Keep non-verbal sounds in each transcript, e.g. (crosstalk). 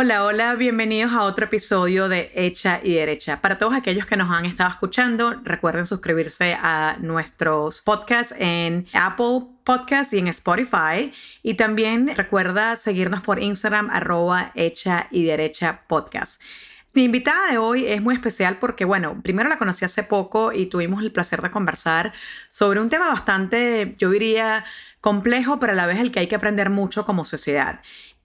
Hola, hola, bienvenidos a otro episodio de Hecha y Derecha. Para todos aquellos que nos han estado escuchando, recuerden suscribirse a nuestros podcasts en Apple Podcasts y en Spotify. Y también recuerda seguirnos por Instagram, arroba Hecha y Derecha Podcast. Mi invitada de hoy es muy especial porque, bueno, primero la conocí hace poco y tuvimos el placer de conversar sobre un tema bastante, yo diría, complejo, pero a la vez el que hay que aprender mucho como sociedad.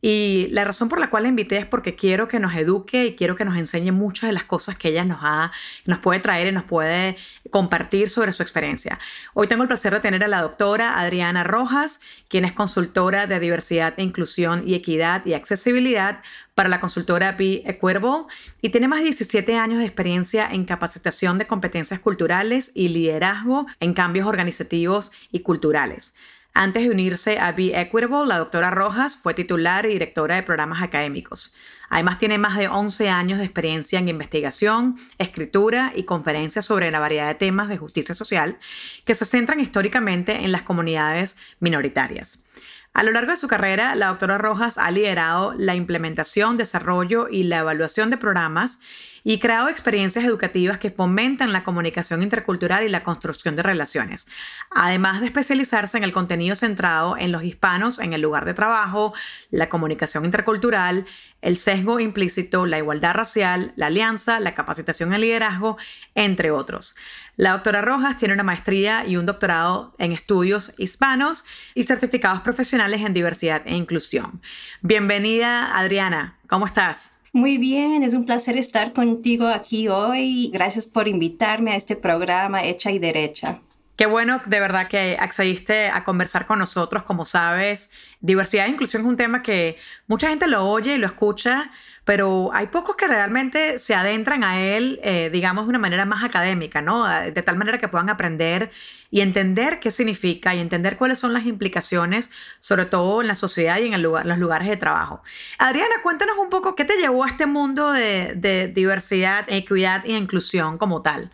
Y la razón por la cual la invité es porque quiero que nos eduque y quiero que nos enseñe muchas de las cosas que ella nos, ha, nos puede traer y nos puede compartir sobre su experiencia. Hoy tengo el placer de tener a la doctora Adriana Rojas, quien es consultora de diversidad inclusión y equidad y accesibilidad para la consultora Be Equitable y tiene más de 17 años de experiencia en capacitación de competencias culturales y liderazgo en cambios organizativos y culturales. Antes de unirse a Be Equitable, la doctora Rojas fue titular y directora de programas académicos. Además, tiene más de 11 años de experiencia en investigación, escritura y conferencias sobre la variedad de temas de justicia social que se centran históricamente en las comunidades minoritarias. A lo largo de su carrera, la doctora Rojas ha liderado la implementación, desarrollo y la evaluación de programas y creado experiencias educativas que fomentan la comunicación intercultural y la construcción de relaciones, además de especializarse en el contenido centrado en los hispanos en el lugar de trabajo, la comunicación intercultural, el sesgo implícito, la igualdad racial, la alianza, la capacitación en liderazgo, entre otros. La doctora Rojas tiene una maestría y un doctorado en estudios hispanos y certificados profesionales en diversidad e inclusión. Bienvenida, Adriana. ¿Cómo estás? Muy bien, es un placer estar contigo aquí hoy. Gracias por invitarme a este programa Hecha y Derecha. Qué bueno, de verdad, que accediste a conversar con nosotros. Como sabes, diversidad e inclusión es un tema que mucha gente lo oye y lo escucha, pero hay pocos que realmente se adentran a él, eh, digamos, de una manera más académica, ¿no? De tal manera que puedan aprender y entender qué significa y entender cuáles son las implicaciones, sobre todo en la sociedad y en los lugares de trabajo. Adriana, cuéntanos un poco qué te llevó a este mundo de, de diversidad, equidad e inclusión como tal.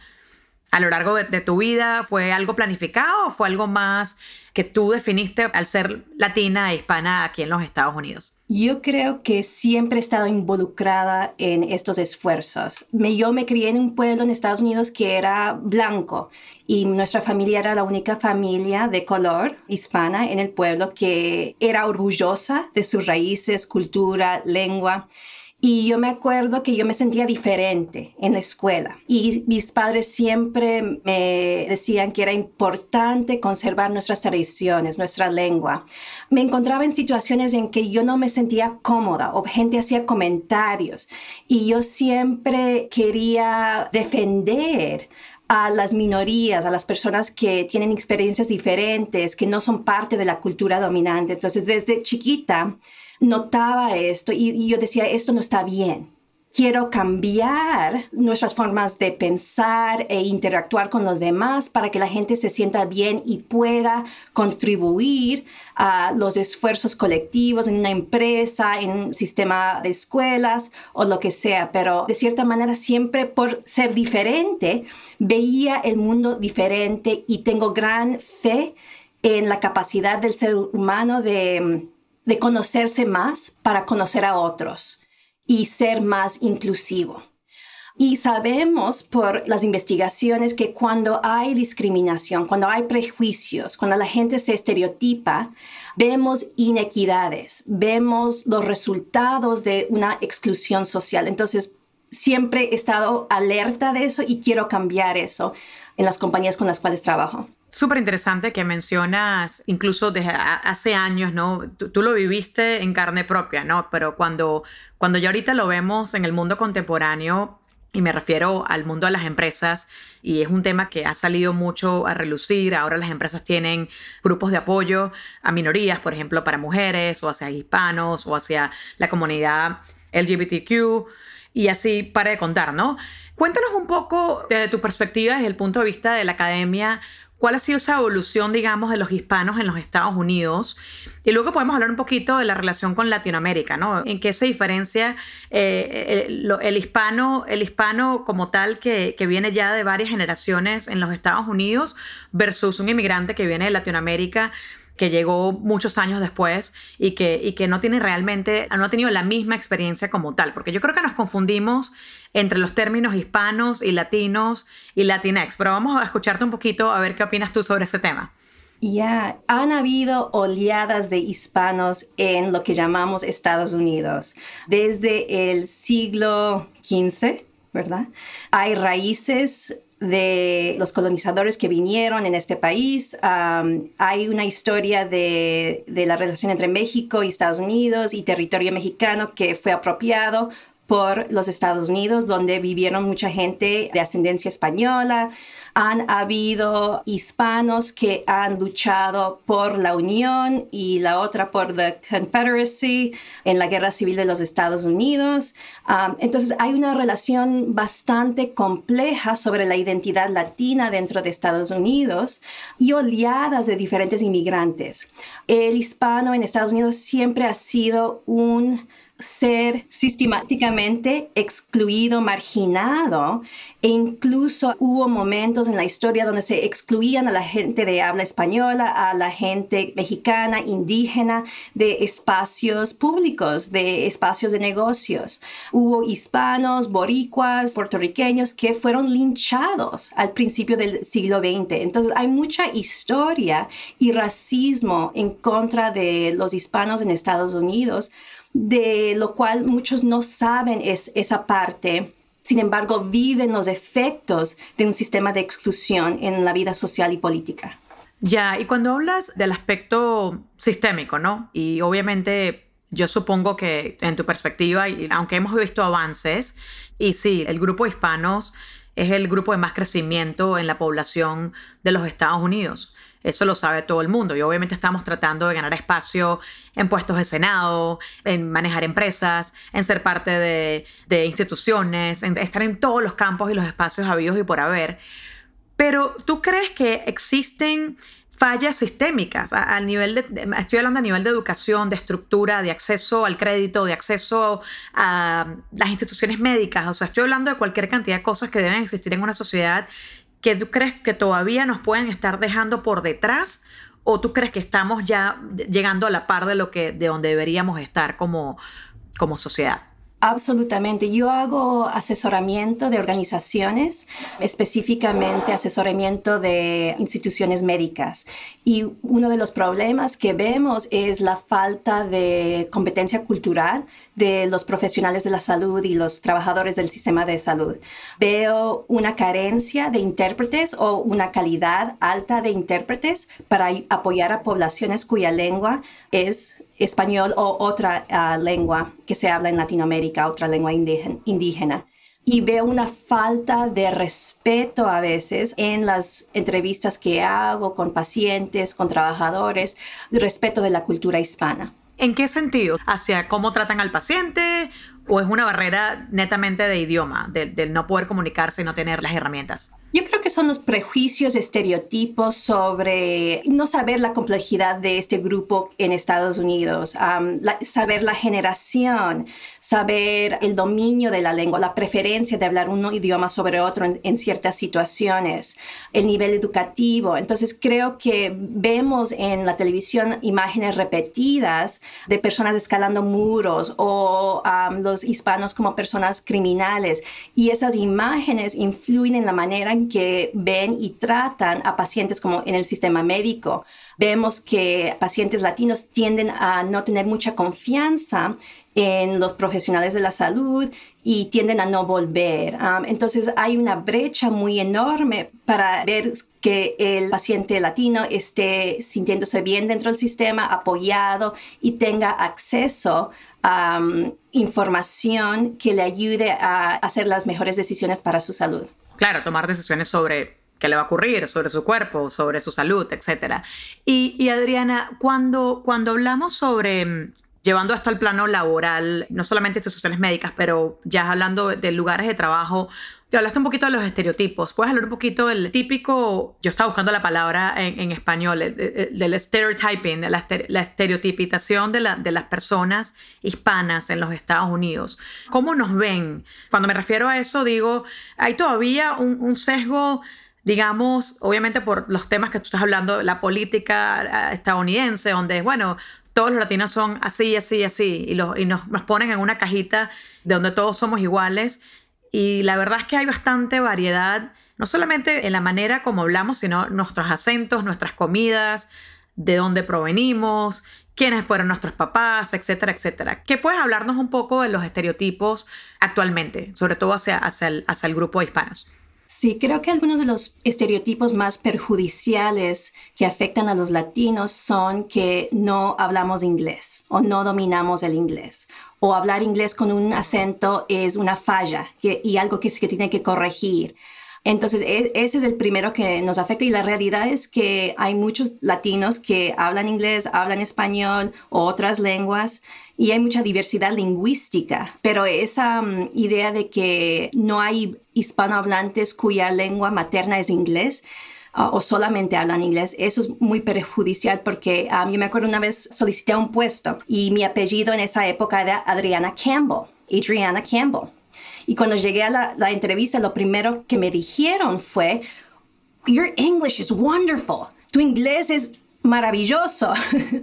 A lo largo de tu vida, ¿fue algo planificado o fue algo más que tú definiste al ser latina e hispana aquí en los Estados Unidos? Yo creo que siempre he estado involucrada en estos esfuerzos. yo me crié en un pueblo en Estados Unidos que era blanco y nuestra familia era la única familia de color hispana en el pueblo que era orgullosa de sus raíces, cultura, lengua. Y yo me acuerdo que yo me sentía diferente en la escuela. Y mis padres siempre me decían que era importante conservar nuestras tradiciones, nuestra lengua. Me encontraba en situaciones en que yo no me sentía cómoda o gente hacía comentarios. Y yo siempre quería defender a las minorías, a las personas que tienen experiencias diferentes, que no son parte de la cultura dominante. Entonces, desde chiquita, notaba esto y, yo decía, esto no está bien. Quiero cambiar nuestras formas de pensar e interactuar con los demás para que la gente se sienta bien y pueda contribuir a los esfuerzos colectivos en una empresa, en un sistema de escuelas o lo que sea. Pero de cierta manera siempre por ser diferente veía el mundo diferente y tengo gran fe en la capacidad del ser humano de de conocerse más para conocer a otros y ser más inclusivo. Y sabemos por las investigaciones que cuando hay discriminación, cuando hay prejuicios, cuando la gente se estereotipa, vemos inequidades, vemos los resultados de una exclusión social. Entonces, siempre he estado alerta de eso y quiero cambiar eso en las compañías con las cuales trabajo súper interesante que mencionas, incluso desde hace años, ¿no? Tú, lo viviste en carne propia, ¿no? Pero cuando, cuando ya ahorita lo vemos en el mundo contemporáneo, y me refiero al mundo de las empresas, y es un tema que ha salido mucho a relucir. Ahora las empresas tienen grupos de apoyo a minorías, por ejemplo, para mujeres, o hacia hispanos, o hacia la comunidad LGBTQ, y así para de contar, ¿no? Cuéntanos un poco desde tu perspectiva, desde el punto de vista de la academia, cuál ha sido esa evolución, digamos, de los hispanos en los Estados Unidos. Y luego podemos hablar un poquito de la relación con Latinoamérica, ¿no? En qué se diferencia eh, el, hispano, el hispano como tal que, que, viene ya de varias generaciones en los Estados Unidos versus un inmigrante que viene de Latinoamérica que llegó muchos años después y que, y que no tiene realmente, no ha tenido la misma experiencia como tal, porque yo creo que nos confundimos entre los términos hispanos y latinos y latinex, pero vamos a escucharte un poquito a ver qué opinas tú sobre ese tema. Ya, han habido oleadas de hispanos en lo que llamamos Estados Unidos desde el siglo XV, ¿verdad? Hay raíces de los colonizadores que vinieron en este país. hay una historia de, de, la relación entre México y Estados Unidos y territorio mexicano que fue apropiado por los Estados Unidos, donde vivieron mucha gente de ascendencia española, han habido hispanos que han luchado por la Unión y la otra por the Confederacy en la Guerra Civil de los Estados Unidos. Um, entonces hay una relación bastante compleja sobre la identidad latina dentro de Estados Unidos y oleadas de diferentes inmigrantes. El hispano en Estados Unidos siempre ha sido un ser sistemáticamente excluido, marginado, e incluso hubo momentos en la historia donde se excluían a la gente de habla española, a la gente mexicana, indígena, de espacios públicos, de espacios de negocios. Hubo hispanos, boricuas, puertorriqueños que fueron linchados al principio del siglo XX. Entonces hay mucha historia y racismo en contra de los hispanos en Estados Unidos de lo cual muchos no saben es esa parte. Sin embargo, viven los efectos de un sistema de exclusión en la vida social y política. Ya, y cuando hablas del aspecto sistémico, ¿no? Y obviamente yo supongo que en tu perspectiva, aunque hemos visto avances, y sí, el grupo hispanos es el grupo de más crecimiento en la población de los Estados Unidos. Eso lo sabe todo el mundo y obviamente estamos tratando de ganar espacio en puestos de Senado, en manejar empresas, en ser parte de, instituciones, en estar en todos los campos y los espacios habidos y por haber. Pero ¿tú crees que existen fallas sistémicas al nivel de, estoy hablando a nivel de educación, de estructura, de acceso al crédito, de acceso a las instituciones médicas, o sea, estoy hablando de cualquier cantidad de cosas que deben existir en una sociedad que tú crees que todavía nos pueden estar dejando por detrás o tú crees que estamos ya llegando a la par de lo que de donde deberíamos estar como como sociedad? Absolutamente. Yo hago asesoramiento de organizaciones, específicamente asesoramiento de instituciones médicas. Y uno de los problemas que vemos es la falta de competencia cultural de los profesionales de la salud y los trabajadores del sistema de salud. Veo una carencia de intérpretes o una calidad alta de intérpretes para apoyar a poblaciones cuya lengua es español o otra ah, lengua que se habla en Latinoamérica, otra lengua indígena. Y veo una falta de respeto a veces en las entrevistas que hago con pacientes, con trabajadores, respeto de la cultura hispana. ¿En qué sentido? ¿Hacia cómo tratan al paciente o es una barrera netamente de idioma, del no poder comunicarse y no tener las herramientas? Yo creo que son los prejuicios, estereotipos sobre no saber la complejidad de este grupo en Estados Unidos, saber la generación, saber el dominio de la lengua, la preferencia de hablar un idioma sobre otro en, ciertas situaciones, el nivel educativo. Entonces creo que vemos en la televisión imágenes repetidas de personas escalando muros o los hispanos como personas criminales y esas imágenes influyen en la manera en que ven y tratan a pacientes como en el sistema médico. Vemos que pacientes latinos tienden a no tener mucha confianza en los profesionales de la salud y tienden a no volver. Entonces hay una brecha muy enorme para ver que el paciente latino esté sintiéndose bien dentro del sistema, apoyado y tenga acceso a información que le ayude a hacer las mejores decisiones para su salud claro, tomar decisiones sobre qué le va a ocurrir, sobre su cuerpo, sobre su salud, etc. Y, Adriana, cuando, cuando hablamos sobre llevando esto al plano laboral, no solamente instituciones médicas, pero ya hablando de lugares de trabajo, te hablaste un poquito de los estereotipos. ¿Puedes hablar un poquito del típico, yo estaba buscando la palabra en, español, del stereotyping, de la, estereotipización de, de, las personas hispanas en los Estados Unidos? ¿Cómo nos ven? Cuando me refiero a eso, digo, hay todavía un, un sesgo digamos, obviamente por los temas que tú estás hablando, la política eh, estadounidense, donde, bueno, todos los latinos son así, así, así, y, y nos, nos ponen en una cajita de donde todos somos iguales. Y la verdad es que hay bastante variedad, no solamente en la manera como hablamos, sino nuestros acentos, nuestras comidas, de dónde provenimos, quiénes fueron nuestros papás, etcétera, etcétera. ¿Qué puedes hablarnos un poco de los estereotipos actualmente, sobre todo hacia, hacia, el, hacia el grupo de hispanos? Sí, creo que algunos de los estereotipos más perjudiciales que afectan a los latinos son que no hablamos inglés o no dominamos el inglés o hablar inglés con un acento es una falla y algo que se tiene que corregir. Entonces, e, ese es el primero que nos afecta y la realidad es que hay muchos latinos que hablan inglés, hablan español o otras lenguas y hay mucha diversidad lingüística, pero esa mm, idea de que no hay hispanohablantes cuya lengua materna es inglés, ah, o solamente hablan inglés, eso es muy perjudicial porque a mí me acuerdo una vez solicité un puesto y mi apellido en esa época era Adriana Campbell, Adriana Campbell. Y cuando llegué a la, entrevista, lo primero que me dijeron fue, Your English is wonderful. Tu inglés es maravilloso.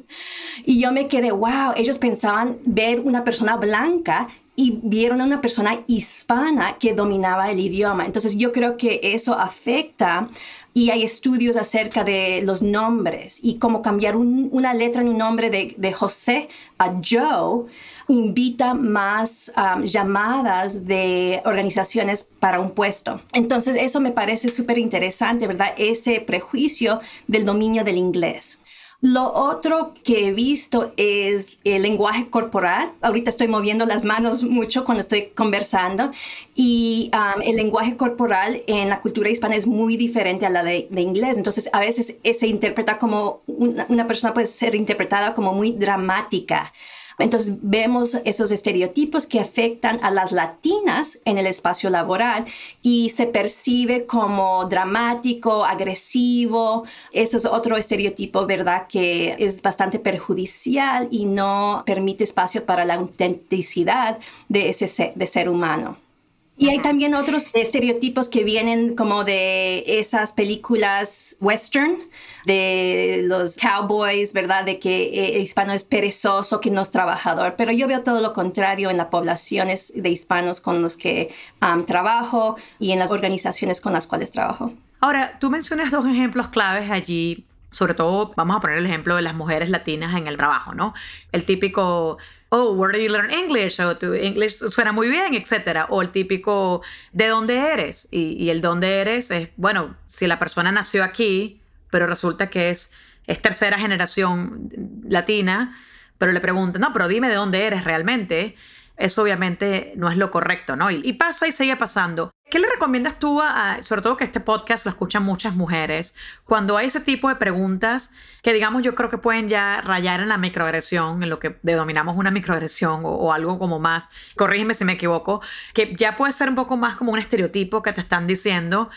(laughs) y yo me quedé, wow, ellos pensaban ver una persona blanca y vieron a una persona hispana que dominaba el idioma. Entonces yo creo que eso afecta y hay estudios acerca de los nombres y cómo cambiar una letra en un nombre de, José a Joe invita más um, llamadas de organizaciones para un puesto. Entonces, eso me parece súper interesante, ¿verdad? Ese prejuicio del dominio del inglés. Lo otro que he visto es el lenguaje corporal. Ahorita estoy moviendo las manos mucho cuando estoy conversando y um, el lenguaje corporal en la cultura hispana es muy diferente a la de, inglés. Entonces a veces se interpreta como una persona puede ser interpretada como muy dramática. Entonces vemos esos estereotipos que afectan a las latinas en el espacio laboral y se percibe como dramático, agresivo. Ese es otro estereotipo, ¿verdad? Que es bastante perjudicial y no permite espacio para la autenticidad de ese de ser humano. Y hay también otros estereotipos que vienen como de esas películas western, de los cowboys, ¿verdad? De que el hispano es perezoso, que no es trabajador. Pero yo veo todo lo contrario en las poblaciones de hispanos con los que trabajo y en las organizaciones con las cuales trabajo. Ahora, tú mencionas dos ejemplos claves allí sobre todo vamos a poner el ejemplo de las mujeres latinas en el trabajo, ¿no? El típico oh, where do you learn English? O tu English suena muy bien, etcétera. O el típico, ¿de dónde eres? Y, el dónde eres es, bueno, si la persona nació aquí, pero resulta que es, es tercera generación latina, pero le preguntan, no, pero dime de dónde eres realmente eso obviamente no es lo correcto, ¿no? Y, pasa y sigue pasando. ¿Qué le recomiendas tú, a, sobre todo que este podcast lo escuchan muchas mujeres, cuando hay ese tipo de preguntas que digamos yo creo que pueden ya rayar en la microagresión, en lo que denominamos una microagresión o, o algo como más, corrígeme si me equivoco, que ya puede ser un poco más como un estereotipo que te están diciendo,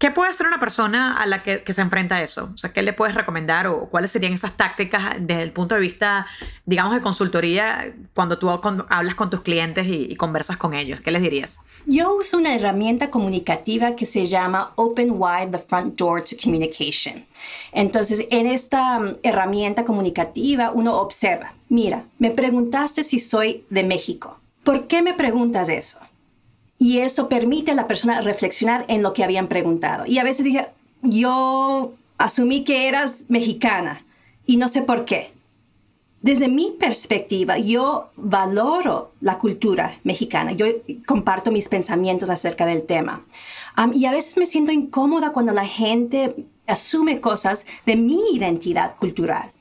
¿Qué puede hacer una persona a la que, se enfrenta a eso? O sea, ¿qué le puedes recomendar o cuáles serían esas tácticas desde el punto de vista, digamos, de consultoría cuando tú hablas con tus clientes y, conversas con ellos? ¿Qué les dirías? Yo uso una herramienta comunicativa que se llama Open Wide the Front Door to Communication. Entonces, en esta um, herramienta comunicativa uno observa, mira, me preguntaste si soy de México. ¿Por qué me preguntas eso? Y eso permite a la persona reflexionar en lo que habían preguntado. Y a veces dije, yo asumí que eras mexicana y no sé por qué. Desde mi perspectiva, yo valoro la cultura mexicana, yo comparto mis pensamientos acerca del tema. y a veces me siento incómoda cuando la gente asume cosas de mi identidad cultural.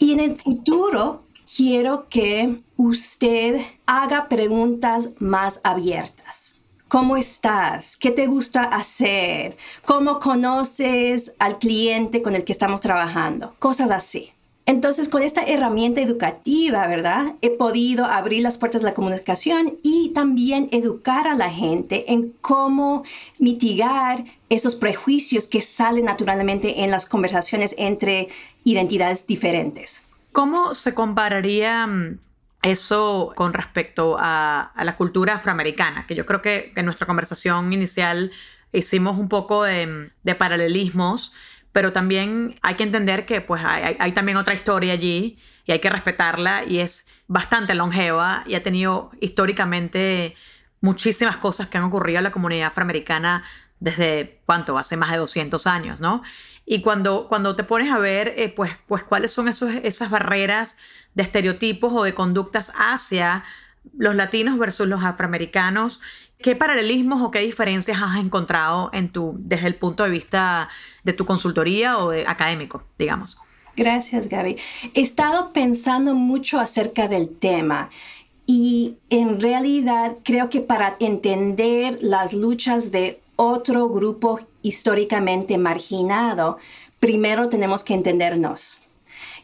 Y en el futuro quiero que usted haga preguntas más abiertas. ¿Cómo estás? ¿Qué te gusta hacer? ¿Cómo conoces al cliente con el que estamos trabajando? Cosas así. Entonces, con esta herramienta educativa, ¿verdad? He podido abrir las puertas de la comunicación y también educar a la gente en cómo mitigar esos prejuicios que salen naturalmente en las conversaciones entre identidades diferentes. ¿Cómo se compararía mm, eso con respecto a, la cultura afroamericana? Que yo creo que en nuestra conversación inicial hicimos un poco de, paralelismos, pero también hay que entender que pues hay, también otra historia allí y hay que respetarla y es bastante longeva y ha tenido históricamente muchísimas cosas que han ocurrido en la comunidad afroamericana desde, ¿cuánto? Hace más de 200 años, ¿no? Y cuando, cuando te pones a ver, eh, pues, pues cuáles son esos, esas barreras de estereotipos o de conductas hacia los latinos versus los afroamericanos, ¿qué paralelismos o qué diferencias has encontrado en tu, desde el punto de vista de tu consultoría o de académico, digamos? Gracias, Gaby. He estado pensando mucho acerca del tema y en realidad creo que para entender las luchas de otro grupo históricamente marginado, primero tenemos que entendernos.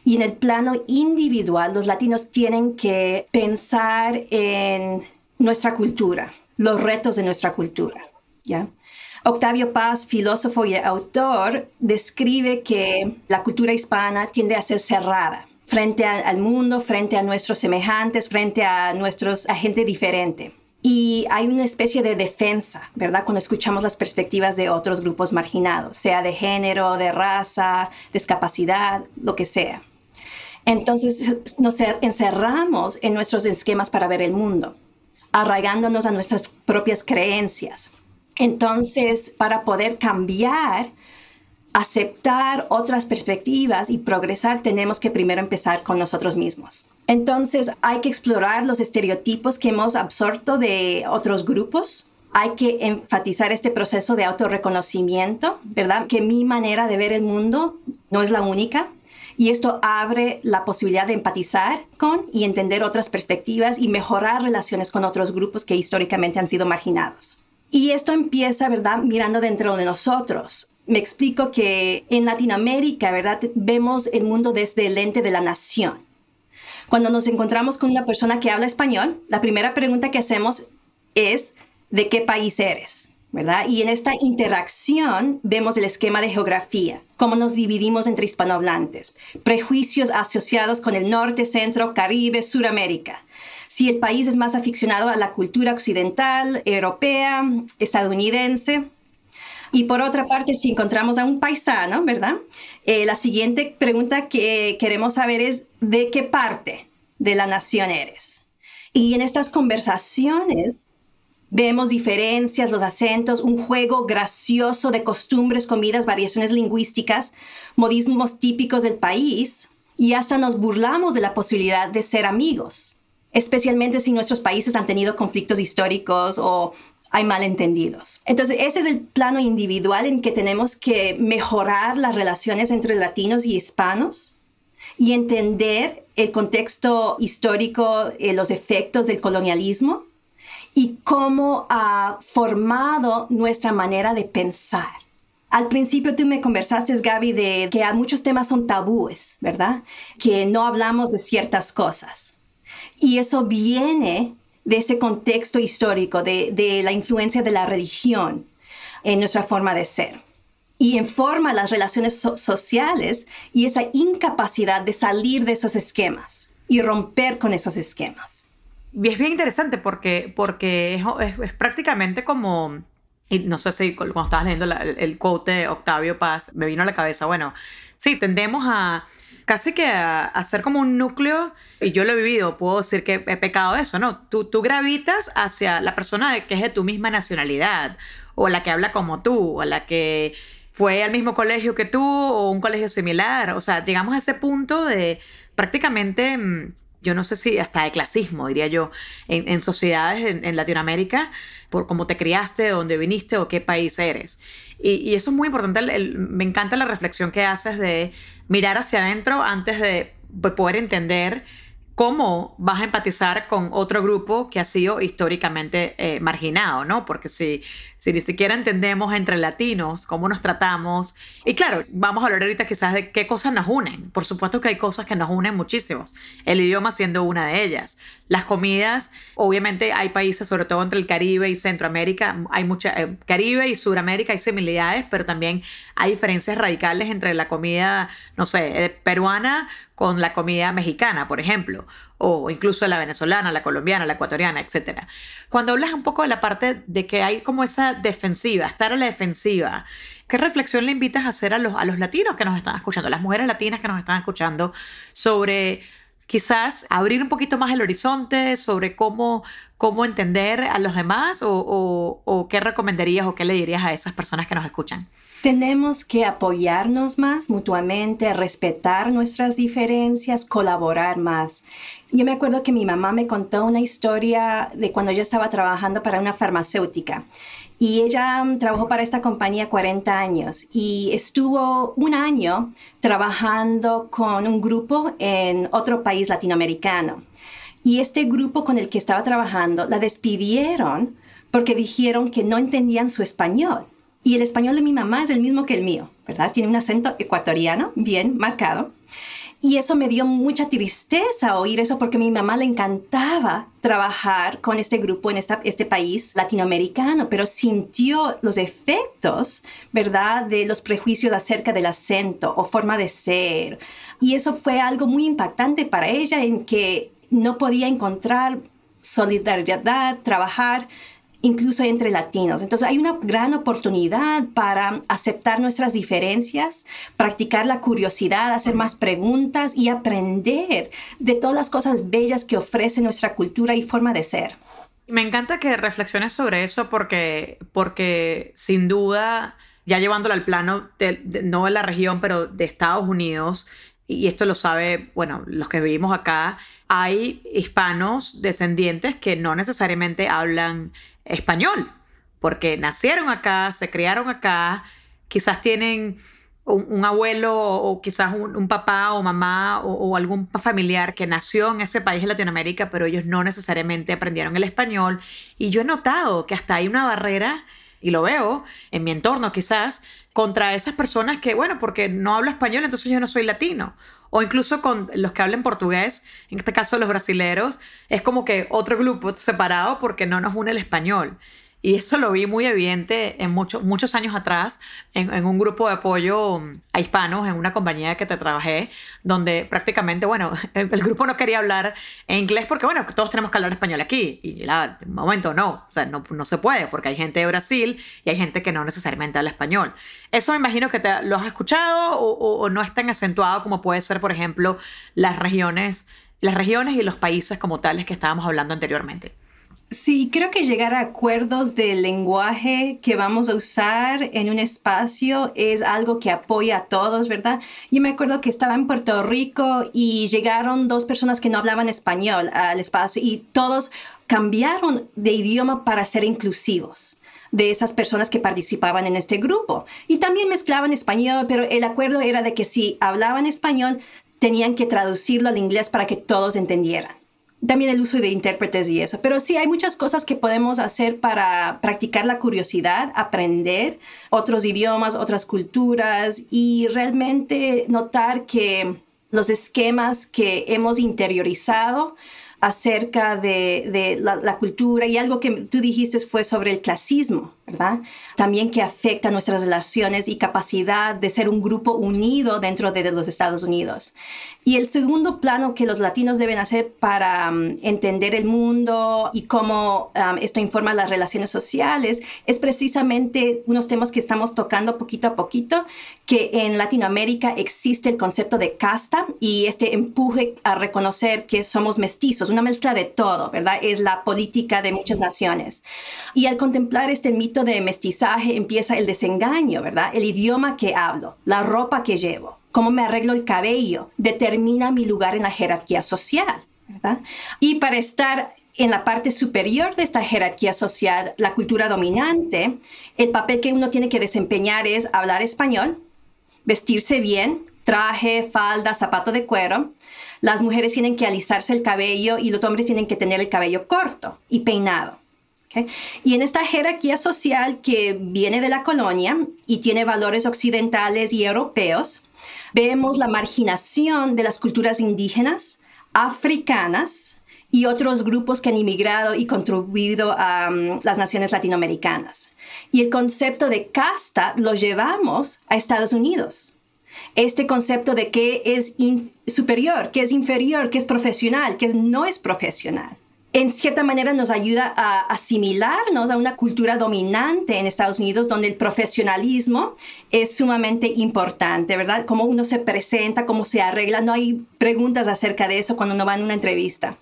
Y en el plano individual, los latinos tienen que pensar en nuestra cultura, los retos de nuestra cultura. ¿ya? Octavio Paz, filósofo y autor, describe que la cultura hispana tiende a ser cerrada frente al mundo, frente a nuestros semejantes, frente a nuestros a gente diferente y hay una especie de defensa, ¿verdad? Cuando escuchamos las perspectivas de otros grupos marginados, sea de género, de raza, discapacidad, lo que sea. Entonces nos encerramos en nuestros esquemas para ver el mundo, arraigándonos a nuestras propias creencias. Entonces, para poder cambiar, aceptar otras perspectivas y progresar, tenemos que primero empezar con nosotros mismos. Entonces hay que explorar los estereotipos que hemos absorto de otros grupos. Hay que enfatizar este proceso de autorreconocimiento, ¿verdad? Que mi manera de ver el mundo no es la única. Y esto abre la posibilidad de empatizar con y entender otras perspectivas y mejorar relaciones con otros grupos que históricamente han sido marginados. Y esto empieza, ¿verdad? Mirando dentro de nosotros. Me explico que en Latinoamérica, ¿verdad? Vemos el mundo desde el lente de la nación. Cuando nos encontramos con una persona que habla español, la primera pregunta que hacemos es, ¿de qué país eres? ¿verdad? Y en esta interacción vemos el esquema de geografía, cómo nos dividimos entre hispanohablantes, prejuicios asociados con el norte, centro, Caribe, Suramérica. Si el país es más aficionado a la cultura occidental, europea, estadounidense. Y por otra parte, si encontramos a un paisano, ¿verdad? Eh, la siguiente pregunta que queremos saber es, ¿de qué parte de la nación eres? Y en estas conversaciones Vemos diferencias, los acentos, un juego gracioso de costumbres, comidas, variaciones lingüísticas, modismos típicos del país y hasta nos burlamos de la posibilidad de ser amigos, especialmente si nuestros países han tenido conflictos históricos o hay malentendidos. Entonces, ese es el plano individual en que tenemos que mejorar las relaciones entre latinos y hispanos y entender el contexto histórico, eh, los efectos del colonialismo y cómo ha formado nuestra manera de pensar. Al principio tú me conversaste, Gaby, de que muchos temas son tabúes, ¿verdad? Que no hablamos de ciertas cosas. Y eso viene de ese contexto histórico, de, la influencia de la religión en nuestra forma de ser. Y informa las relaciones sociales y esa incapacidad de salir de esos esquemas y romper con esos esquemas. Y es bien interesante porque, porque es, prácticamente como, y no sé si cuando estabas leyendo el, quote de Octavio Paz, me vino a la cabeza, bueno, sí, tendemos a casi que a, hacer como un núcleo, y yo lo he vivido, puedo decir que he pecado eso, ¿no? Tú, tú gravitas hacia la persona que es de tu misma nacionalidad, o la que habla como tú, o la que fue al mismo colegio que tú, o un colegio similar, o sea, llegamos a ese punto de prácticamente mm, yo no sé si hasta de clasismo, diría yo, en, sociedades en, Latinoamérica, por cómo te criaste, de dónde viniste o qué país eres. Y, eso es muy importante, me encanta la reflexión que haces de mirar hacia adentro antes de poder entender cómo vas a empatizar con otro grupo que ha sido históricamente eh, marginado, ¿no? Porque si, ni siquiera entendemos entre latinos cómo nos tratamos, y claro, vamos a hablar ahorita quizás de qué cosas nos unen. Por supuesto que hay cosas que nos unen muchísimos, el idioma siendo una de ellas. Las comidas, obviamente hay países, sobre todo entre el Caribe y Centroamérica, hay mucha, eh, Caribe y Suramérica hay similitudes, pero también hay diferencias radicales entre la comida, no sé, eh, peruana con la comida mexicana, por ejemplo, o incluso la venezolana, la colombiana, la ecuatoriana, etc. Cuando hablas un poco de la parte de que hay como esa defensiva, estar a la defensiva, ¿qué reflexión le invitas a hacer a los, a los latinos que nos están escuchando, a las mujeres latinas que nos están escuchando, sobre quizás abrir un poquito más el horizonte, sobre cómo, cómo entender a los demás o, o qué recomendarías o qué le dirías a esas personas que nos escuchan? Tenemos que apoyarnos más mutuamente, respetar nuestras diferencias, colaborar más. Yo me acuerdo que mi mamá me contó una historia de cuando yo estaba trabajando para una farmacéutica. Y ella mm, trabajó para esta compañía 40 años y estuvo un año trabajando con un grupo en otro país latinoamericano. Y este grupo con el que estaba trabajando la despidieron porque dijeron que no entendían su español. Y el español de mi mamá es el mismo que el mío, ¿verdad? Tiene un acento ecuatoriano bien marcado. Y eso me dio mucha tristeza oír eso porque mi mamá le encantaba trabajar con este grupo en este país latinoamericano, pero sintió los efectos, ¿verdad?, de los prejuicios acerca del acento o forma de ser. Y eso fue algo muy impactante para ella en que no podía encontrar solidaridad, trabajar incluso entre latinos. Entonces hay una gran oportunidad para aceptar nuestras diferencias, practicar la curiosidad, hacer más preguntas y aprender de todas las cosas bellas que ofrece nuestra cultura y forma de ser. Me encanta que reflexiones sobre eso porque, porque sin duda, ya llevándolo al plano no de la región, pero de Estados Unidos, y esto lo sabe, bueno, los que vivimos acá, hay hispanos descendientes que no necesariamente hablan español, porque nacieron acá, se criaron acá, quizás tienen un, abuelo o quizás un, papá o mamá o, algún familiar que nació en ese país de Latinoamérica, pero ellos no necesariamente aprendieron el español. Y yo he notado que hasta hay una barrera, y lo veo en mi entorno quizás, contra esas personas que, bueno, porque no hablo español, entonces yo no soy latino o incluso con los que hablan portugués, en este caso los brasileros, es como que otro grupo separado porque no nos une el español. Y eso lo vi muy evidente en muchos muchos años atrás en, un grupo de apoyo a hispanos en una compañía que te trabajé, donde prácticamente, bueno, (laughs) el, grupo no quería hablar en inglés porque, bueno, todos tenemos que hablar español aquí. Y la, en momento no, o sea, no, no se puede porque hay gente de Brasil y hay gente que no necesariamente habla español. Eso me imagino que te, lo has escuchado o, o no es tan acentuado como puede ser, por ejemplo, las regiones, las regiones y los países como tales que estábamos hablando anteriormente. Sí, creo que llegar a acuerdos del lenguaje que vamos a usar en un espacio es algo que apoya a todos, ¿verdad? Yo me acuerdo que estaba en Puerto Rico y llegaron dos personas que no hablaban español al espacio y todos cambiaron de idioma para ser inclusivos de esas personas que participaban en este grupo. Y también mezclaban español, pero el acuerdo era de que si hablaban español, tenían que traducirlo al inglés para que todos entendieran también el uso de intérpretes y eso. Pero sí, hay muchas cosas que podemos hacer para practicar la curiosidad, aprender otros idiomas, otras culturas y realmente notar que los esquemas que hemos interiorizado acerca de, la, cultura y algo que tú dijiste fue sobre el clasismo, ¿verdad? También que afecta nuestras relaciones y capacidad de ser un grupo unido dentro de los Estados Unidos. Y el segundo plano que los latinos deben hacer para um, entender el mundo y cómo um, esto informa las relaciones sociales es precisamente unos temas que estamos tocando poquito a poquito, que en Latinoamérica existe el concepto de casta y este empuje a reconocer que somos mestizos, una mezcla de todo, ¿verdad? Es la política de muchas naciones. Y al contemplar este mito de mestizaje empieza el desengaño, ¿verdad? El idioma que hablo, la ropa que llevo cómo me arreglo el cabello, determina mi lugar en la jerarquía social. ¿verdad? Y para estar en la parte superior de esta jerarquía social, la cultura dominante, el papel que uno tiene que desempeñar es hablar español, vestirse bien, traje, falda, zapato de cuero. Las mujeres tienen que alisarse el cabello y los hombres tienen que tener el cabello corto y peinado. Y en esta jerarquía social que viene de la colonia y tiene valores occidentales y europeos, Vemos la marginación de las culturas indígenas, africanas y otros grupos que han inmigrado y contribuido a um, las naciones latinoamericanas. Y el concepto de casta lo llevamos a Estados Unidos. Este concepto de qué es superior, qué es inferior, qué es profesional, qué no es profesional en cierta manera nos ayuda a asimilarnos a una cultura dominante en Estados Unidos donde el profesionalismo es sumamente importante, ¿verdad? Cómo uno se presenta, cómo se arregla, no hay preguntas acerca de eso cuando uno va en una entrevista.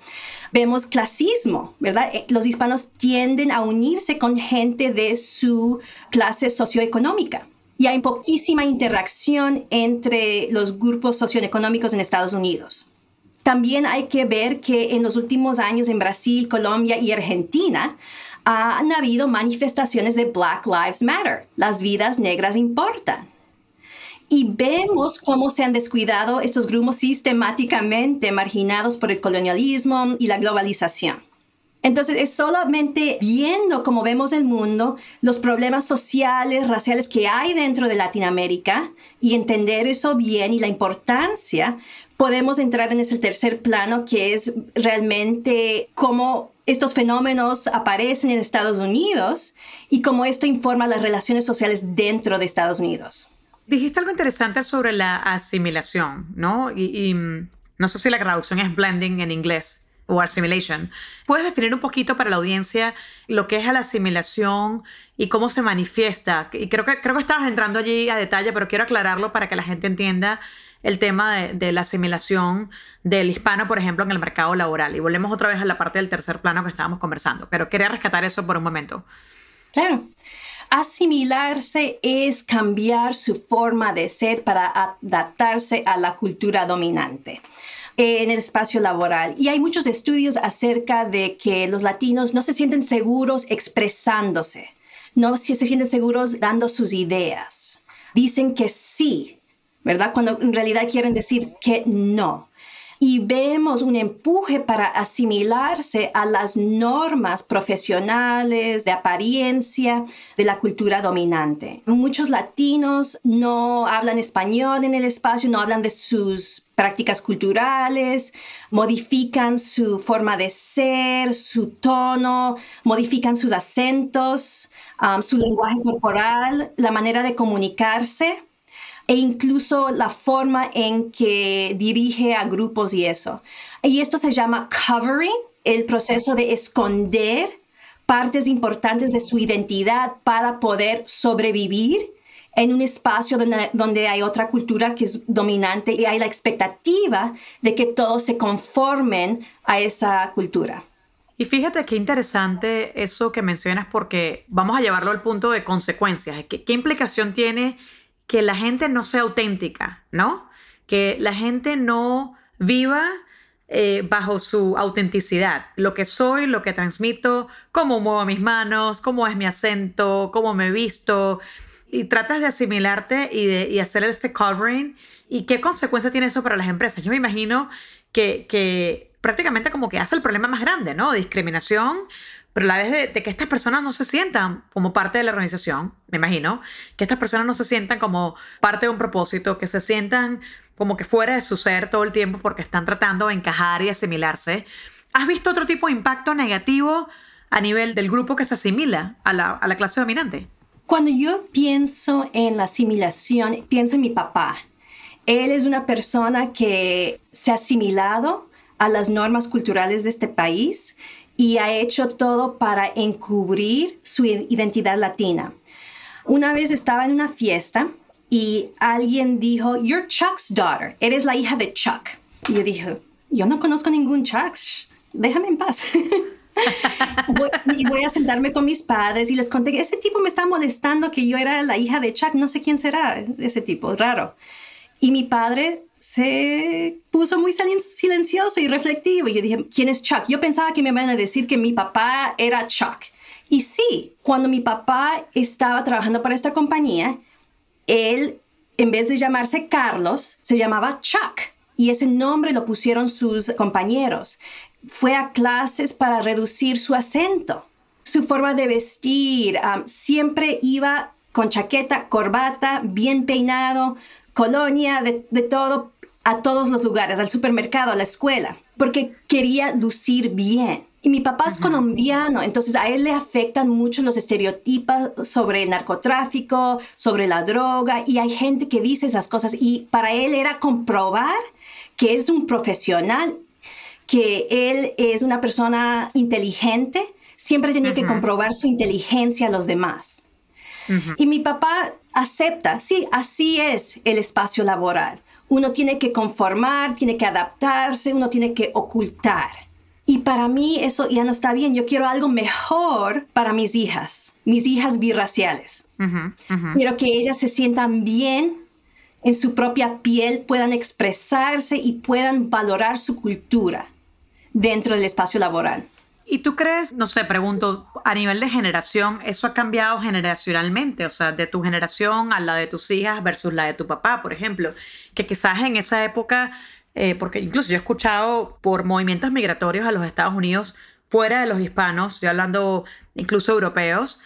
Vemos clasismo, ¿verdad? Eh, los hispanos tienden a unirse con gente de su clase socioeconómica y hay poquísima interacción entre los grupos socioeconómicos en Estados Unidos. También hay que ver que en los últimos años en Brasil, Colombia y Argentina han habido manifestaciones de Black Lives Matter. Las vidas negras importan. Y vemos cómo se han descuidado estos grupos sistemáticamente marginados por el colonialismo y la globalización. Entonces es solamente viendo cómo vemos el mundo, los problemas sociales, raciales que hay dentro de Latinoamérica y entender eso bien y la importancia podemos entrar en ese tercer plano que es realmente cómo estos fenómenos aparecen en Estados Unidos y cómo esto informa las relaciones sociales dentro de Estados Unidos. Dijiste algo interesante sobre la asimilación, ¿no? Y, mm, no sé si la traducción es blending en inglés o assimilation. ¿Puedes definir un poquito para la audiencia lo que es la asimilación y cómo se manifiesta? Y creo que, creo que estabas entrando allí a detalle, pero quiero aclararlo para que la gente entienda el tema de, la asimilación del hispano, por ejemplo, en el mercado laboral. Y volvemos otra vez a la parte del tercer plano que estábamos conversando, pero quería rescatar eso por un momento. Claro. Asimilarse es cambiar su forma de ser para adaptarse a la cultura dominante en el espacio laboral. Y hay muchos estudios acerca de que los latinos no se sienten seguros expresándose, no se sienten seguros dando sus ideas. Dicen que sí, ¿verdad? Cuando en realidad quieren decir que no. Y vemos un empuje para asimilarse a las normas profesionales, de apariencia, de la cultura dominante. Muchos latinos no hablan español en el espacio, no hablan de sus prácticas culturales, modifican su forma de ser, su tono, modifican sus acentos, su lenguaje corporal, la manera de comunicarse e incluso la forma en que dirige a grupos y eso. Y esto se llama covering, el proceso de esconder partes importantes de su identidad para poder sobrevivir en un espacio donde, hay otra cultura que es dominante y hay la expectativa de que todos se conformen a esa cultura. Y fíjate qué interesante eso que mencionas porque vamos a llevarlo al punto de consecuencias. ¿Qué, qué implicación tiene que la gente no sea auténtica, ¿no? Que la gente no viva eh, bajo su autenticidad, lo que soy, lo que transmito, cómo muevo mis manos, cómo es mi acento, cómo me visto, y tratas de asimilarte y, de, hacer este covering. ¿Y qué consecuencia tiene eso para las empresas? Yo me imagino que, que prácticamente como que hace el problema más grande, ¿no? Discriminación pero a la vez de, que estas personas no se sientan como parte de la organización, me imagino, que estas personas no se sientan como parte de un propósito, que se sientan como que fuera de su ser todo el tiempo porque están tratando de encajar y asimilarse. ¿Has visto otro tipo de impacto negativo a nivel del grupo que se asimila a la, a la clase dominante? Cuando yo pienso en la asimilación, pienso en mi papá. Él es una persona que se ha asimilado a las normas culturales de este país y ha hecho todo para encubrir su identidad latina. Una vez estaba en una fiesta y alguien dijo, You're Chuck's daughter, eres la hija de Chuck. Y yo dije, yo no conozco ningún Chuck, déjame en paz. (laughs) voy, y voy a sentarme con mis padres y les conté que ese tipo me está molestando que yo era la hija de Chuck, no sé quién será ese tipo, raro. Y mi padre se puso muy silencioso y reflectivo. Yo dije, ¿quién es Chuck? Yo pensaba que me iban a decir que mi papá era Chuck. Y sí, cuando mi papá estaba trabajando para esta compañía, él, en vez de llamarse Carlos, se llamaba Chuck. Y ese nombre lo pusieron sus compañeros. Fue a clases para reducir su acento, su forma de vestir. siempre iba con chaqueta, corbata, bien peinado, colonia, de, todo, a todos los lugares, al supermercado, a la escuela, porque quería lucir bien. Y mi papá es colombiano, entonces a él le afectan mucho los estereotipos sobre el narcotráfico, sobre la droga, y hay gente que dice esas cosas. Y para él era comprobar que es un profesional, que él es una persona inteligente, siempre tenía que comprobar su inteligencia a los demás. Y mi papá acepta, sí, así es el espacio laboral. Uno tiene que conformar, tiene que adaptarse, uno tiene que ocultar. Y para mí eso ya no está bien. Yo quiero algo mejor para mis hijas, mis hijas birraciales. Quiero que ellas se sientan bien en su propia piel, puedan expresarse y puedan valorar su cultura dentro del espacio laboral. ¿Y tú crees, no sé, pregunto, a nivel de generación, eso ha cambiado generacionalmente? O sea, de tu generación a la de tus hijas versus la de tu papá, por ejemplo, que quizás en esa época, eh, porque incluso yo he escuchado por movimientos migratorios a los Estados Unidos fuera de los hispanos, estoy hablando incluso europeos,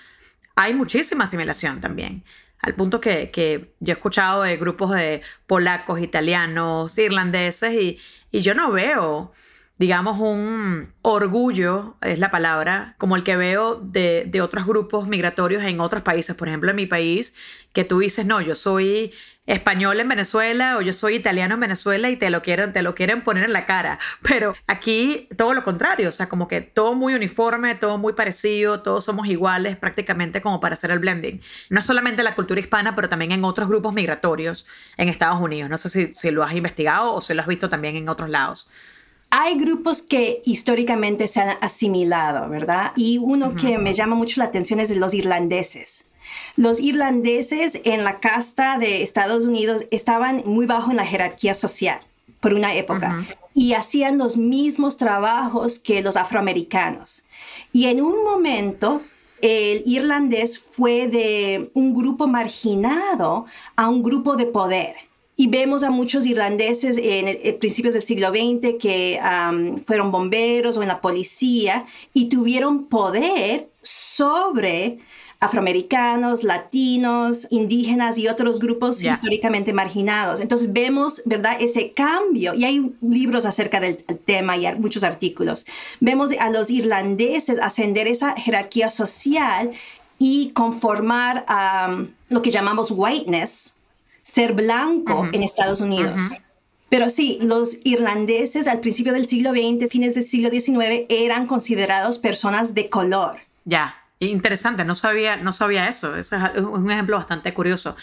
hay muchísima asimilación también. Al punto que, que yo he escuchado de grupos de polacos, italianos, irlandeses y, y yo no veo digamos, un orgullo, es la palabra, como el que veo de, otros grupos migratorios en otros países. Por ejemplo, en mi país, que tú dices, no, yo soy español en Venezuela o yo soy italiano en Venezuela y te lo quieren, te lo quieren poner en la cara. Pero aquí todo lo contrario, o sea, como que todo muy uniforme, todo muy parecido, todos somos iguales prácticamente como para hacer el blending. No solamente la cultura hispana, pero también en otros grupos migratorios en Estados Unidos. No sé si, si lo has investigado o si lo has visto también en otros lados hay grupos que históricamente se han asimilado, ¿verdad? Y uno que me llama mucho la atención es los irlandeses. Los irlandeses en la casta de Estados Unidos estaban muy bajo en la jerarquía social por una época y hacían los mismos trabajos que los afroamericanos. Y en un momento el irlandés fue de un grupo marginado a un grupo de poder. Y vemos a muchos irlandeses en, principios del siglo XX que fueron bomberos o en la policía y tuvieron poder sobre afroamericanos, latinos, indígenas y otros grupos históricamente marginados. Entonces vemos, ¿verdad?, ese cambio. Y hay libros acerca del tema y muchos artículos. Vemos a los irlandeses ascender esa jerarquía social y conformar a lo que llamamos whiteness, ser blanco en Estados Unidos. Pero sí, los irlandeses al principio del siglo XX, fines del siglo XIX, eran considerados personas de color. Ya, interesante, no sabía, no sabía eso. Ese es un ejemplo bastante curioso.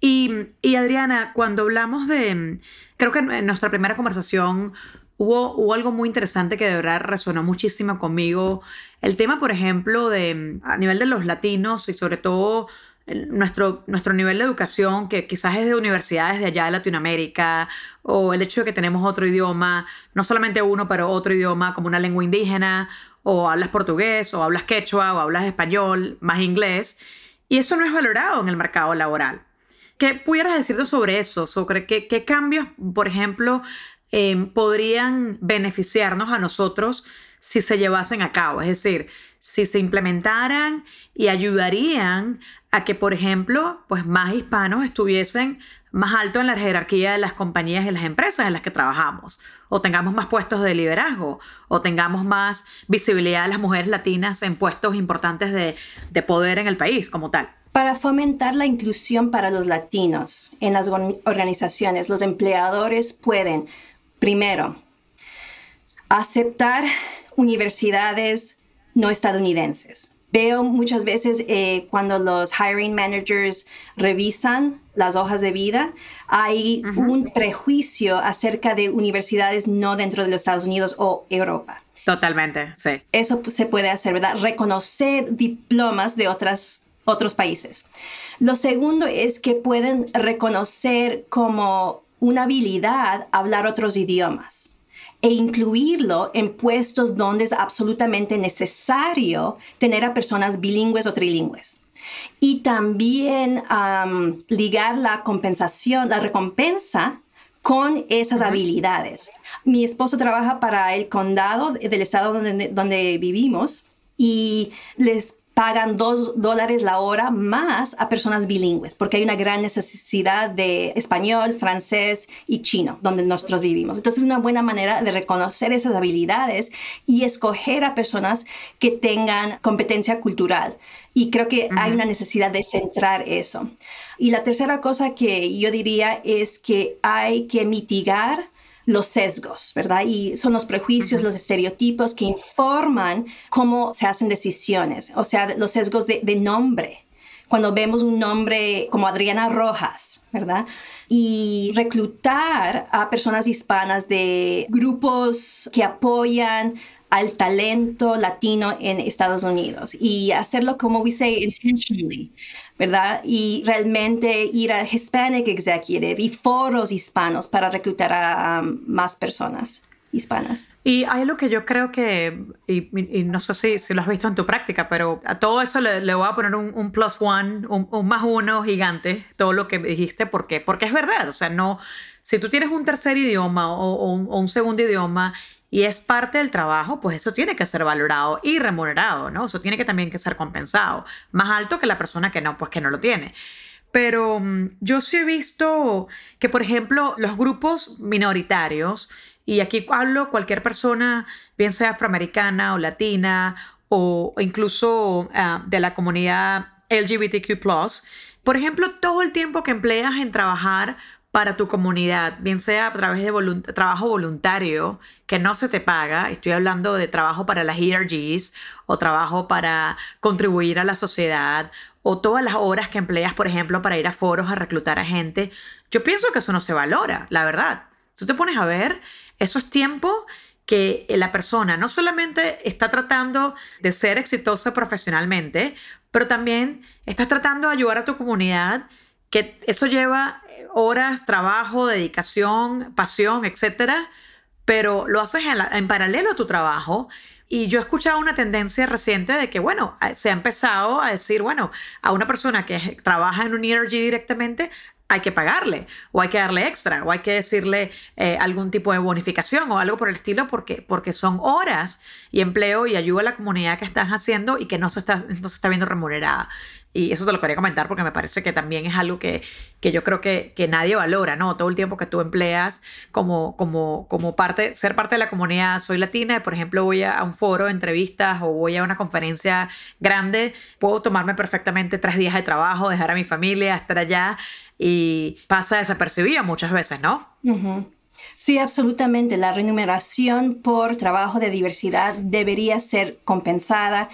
Y, y Adriana, cuando hablamos de, creo que en nuestra primera conversación Hubo, hubo, algo muy interesante que de verdad resonó muchísimo conmigo. El tema, por ejemplo, de a nivel de los latinos y sobre todo nuestro, nuestro nivel de educación, que quizás es de universidades de allá de Latinoamérica, o el hecho de que tenemos otro idioma, no solamente uno, pero otro idioma como una lengua indígena, o hablas portugués, o hablas quechua, o hablas español, más inglés, y eso no es valorado en el mercado laboral. ¿Qué pudieras decirte sobre eso? ¿Sobre qué, qué cambios, por ejemplo, eh, podrían beneficiarnos a nosotros si se llevasen a cabo? Es decir, si se implementaran y ayudarían a que, por ejemplo, pues más hispanos estuviesen más alto en la jerarquía de las compañías y las empresas en las que trabajamos, o tengamos más puestos de liderazgo, o tengamos más visibilidad de las mujeres latinas en puestos importantes de, de poder en el país como tal. Para fomentar la inclusión para los latinos en las organizaciones, los empleadores pueden, primero, aceptar universidades no estadounidenses. Veo muchas veces eh, cuando los hiring managers revisan las hojas de vida, hay un prejuicio acerca de universidades no dentro de los Estados Unidos o Europa. Totalmente, sí. Eso se puede hacer, ¿verdad? Reconocer diplomas de otras, otros países. Lo segundo es que pueden reconocer como una habilidad hablar otros idiomas e incluirlo en puestos donde es absolutamente necesario tener a personas bilingües o trilingües. Y también ligar la compensación, la recompensa con esas habilidades. Mi esposo trabaja para el condado del estado donde, donde vivimos y les pagan dos dólares la hora más a personas bilingües, porque hay una gran necesidad de español, francés y chino, donde nosotros vivimos. Entonces, es una buena manera de reconocer esas habilidades y escoger a personas que tengan competencia cultural. Y creo que hay una necesidad de centrar eso. Y la tercera cosa que yo diría es que hay que mitigar los sesgos, ¿verdad? Y son los prejuicios, los estereotipos que informan cómo se hacen decisiones, o sea, los sesgos de, nombre. Cuando vemos un nombre como Adriana Rojas, ¿verdad? Y reclutar a personas hispanas de grupos que apoyan al talento latino en Estados Unidos y hacerlo como we say intentionally, ¿verdad? Y realmente ir a Hispanic Executive y foros hispanos para reclutar a, más personas hispanas. Y hay algo que yo creo que, y, no sé si, si, lo has visto en tu práctica, pero a todo eso le, voy a poner un, plus one, un, más uno gigante, todo lo que dijiste, ¿por qué? Porque es verdad, o sea, no, si tú tienes un tercer idioma o un segundo idioma y es parte del trabajo, pues eso tiene que ser valorado y remunerado, ¿no? Eso tiene que también que ser compensado, más alto que la persona que no, pues que no lo tiene. Pero mm, yo sí he visto que, por ejemplo, los grupos minoritarios, y aquí hablo cualquier persona, bien sea afroamericana o latina o incluso ah, de la comunidad LGBTQ, por ejemplo, todo el tiempo que empleas en trabajar para tu comunidad, bien sea a través de trabajo voluntario que no se te paga, estoy hablando de trabajo para las ERGs o trabajo para contribuir a la sociedad o todas las horas que empleas, por ejemplo, para ir a foros a reclutar a gente, yo pienso que eso no se valora, la verdad. Si tú te pones a ver, eso es tiempo que la persona no solamente está tratando de ser exitosa profesionalmente, pero también está tratando de ayudar a tu comunidad, que eso lleva horas, trabajo, dedicación, pasión, etcétera, pero lo haces en, paralelo a tu trabajo. Y yo he escuchado una tendencia reciente de que, bueno, se ha empezado a decir, bueno, a una persona que trabaja en un ERG directamente, hay que pagarle o hay que darle extra o hay que decirle eh, algún tipo de bonificación o algo por el estilo porque, porque son horas y empleo y ayuda a la comunidad que estás haciendo y que no se está, no se está viendo remunerada. Y eso te lo quería comentar porque me parece que también es algo que, que yo creo que, que, nadie valora, ¿no? Todo el tiempo que tú empleas como, como, como parte, ser parte de la comunidad. Soy latina por ejemplo, voy a, un foro, entrevistas o voy a una conferencia grande, puedo tomarme perfectamente tres días de trabajo, dejar a mi familia, estar allá y pasa desapercibida muchas veces, ¿no? Sí, absolutamente. La remuneración por trabajo de diversidad debería ser compensada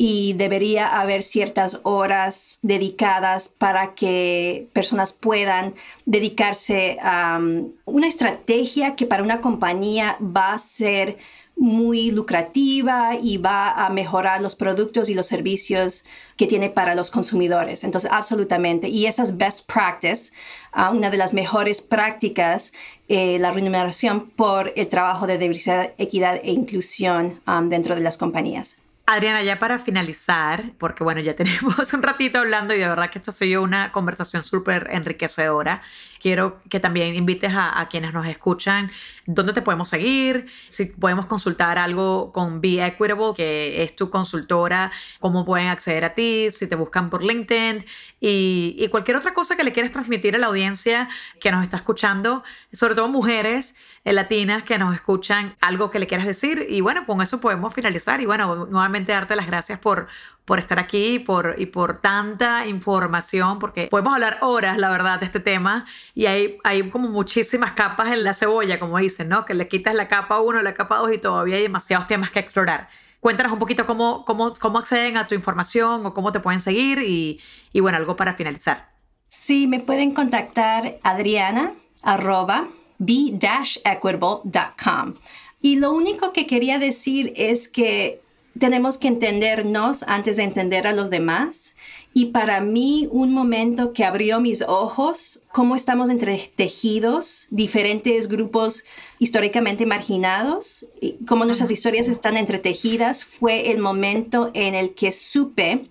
y debería haber ciertas horas dedicadas para que personas puedan dedicarse a um, una estrategia que para una compañía va a ser muy lucrativa y va a mejorar los productos y los servicios que tiene para los consumidores. Entonces, absolutamente. Y esas best practices, uh, una de las mejores prácticas, eh, la remuneración por el trabajo de diversidad, equidad e inclusión um, dentro de las compañías. Adriana, ya para finalizar, porque bueno, ya (laughs) tenemos un ratito hablando y de verdad que esto ha sido una conversación súper enriquecedora. Quiero que también invites a, quienes nos escuchan dónde te podemos seguir, si podemos consultar algo con Be Equitable, que es tu consultora, cómo pueden acceder a ti, si te buscan por LinkedIn y, cualquier otra cosa que le quieras transmitir a la audiencia que nos está escuchando, sobre todo mujeres eh, latinas que nos escuchan, algo que le quieras decir. Y bueno, con eso podemos finalizar. Y bueno, nuevamente darte las gracias por, por estar aquí y por, y por tanta información, porque podemos hablar horas, la verdad, de este tema. Y hay, hay como muchísimas capas en la cebolla, como dicen, ¿no? Que le quitas la capa 1, la capa 2 y todavía hay demasiados temas que explorar. Cuéntanos un poquito cómo, cómo, cómo acceden a tu información o cómo te pueden seguir y, y bueno, algo para finalizar. Sí, me pueden contactar adriana arroba b-equitable.com. Y lo único que quería decir es que tenemos que entendernos antes de entender a los demás. Y para mí, un momento que abrió mis ojos, cómo estamos entretejidos, diferentes grupos históricamente marginados, y cómo nuestras historias están entretejidas, fue el momento en el que supe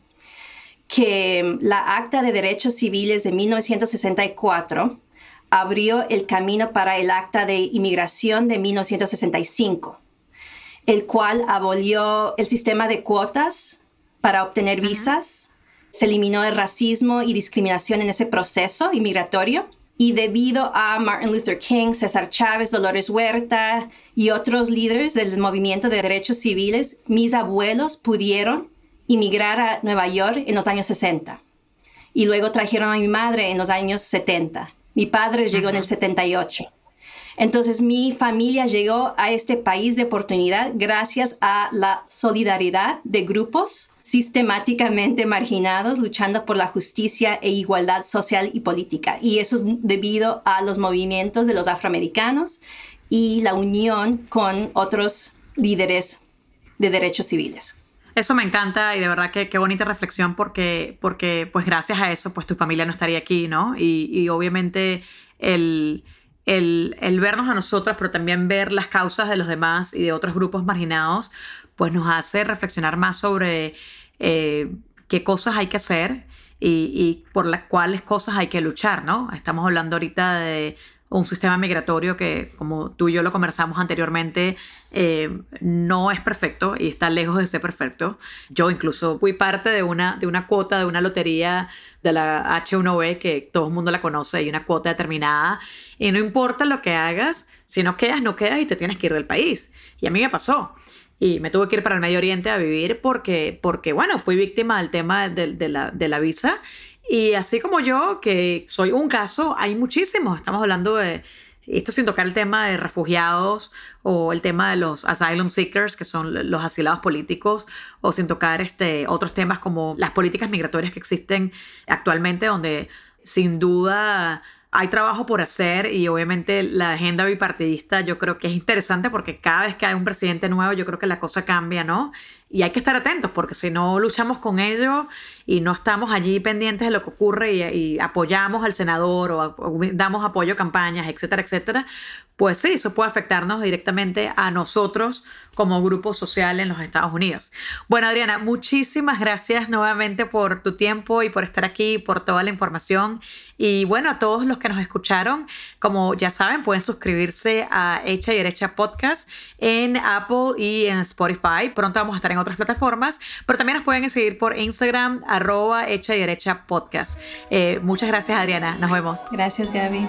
que la Acta de Derechos Civiles de 1964 abrió el camino para el Acta de Inmigración de 1965 el cual abolió el sistema de cuotas para obtener visas. Se eliminó el racismo y discriminación en ese proceso inmigratorio. Y debido a Martin Luther King, César Chávez, Dolores Huerta y otros líderes del movimiento de derechos civiles, mis abuelos pudieron inmigrar a Nueva York en los años 60. Y luego trajeron a mi madre en los años 70. Mi padre llegó en el 78. Entonces mi familia llegó a este país de oportunidad gracias a la solidaridad de grupos sistemáticamente marginados luchando por la justicia e igualdad social y política. Y eso es debido a los movimientos de los afroamericanos y la unión con otros líderes de derechos civiles. Eso me encanta y de verdad que qué bonita reflexión porque, porque pues gracias a eso pues tu familia no estaría aquí, ¿no? Y, y obviamente el, el, vernos a nosotros, pero también ver las causas de los demás y de otros grupos marginados, pues nos hace reflexionar más sobre eh, qué cosas hay que hacer y, y, por las cuales cosas hay que luchar, ¿no? Estamos hablando ahorita de un sistema migratorio que, como tú y yo lo conversamos anteriormente, eh, no es perfecto y está lejos de ser perfecto. Yo incluso fui parte de una, de una cuota de una lotería de la H1B que todo el mundo la conoce y una cuota determinada. Y no importa lo que hagas, si no quedas, no quedas y te tienes que ir del país. Y a mí me pasó. Y me tuve que ir para el Medio Oriente a vivir porque, porque bueno, fui víctima del tema de, de, la, de la visa y así como yo, que soy un caso, hay muchísimos. Estamos hablando de, esto sin tocar el tema de refugiados o el tema de los asylum seekers, que son los asilados políticos, o sin tocar este, otros temas como las políticas migratorias que existen actualmente, donde sin duda hay trabajo por hacer y obviamente la agenda bipartidista yo creo que es interesante porque cada vez que hay un presidente nuevo yo creo que la cosa cambia, ¿no? Y hay que estar atentos porque si no luchamos con ello y no estamos allí pendientes de lo que ocurre y, apoyamos al senador o, o, damos apoyo a campañas, etcétera, etcétera, pues sí, eso puede afectarnos directamente a nosotros como grupo social en los Estados Unidos. Bueno, Adriana, muchísimas gracias nuevamente por tu tiempo y por estar aquí, por toda la información. Y bueno, a todos los que nos escucharon, como ya saben, pueden suscribirse a Hecha y Derecha Podcast en Apple y en Spotify. Pronto vamos a estar en otras plataformas, pero también nos pueden seguir por Instagram, arroba Hecha y Derecha Podcast. Eh, muchas gracias, Adriana. Nos vemos. Gracias, Gaby.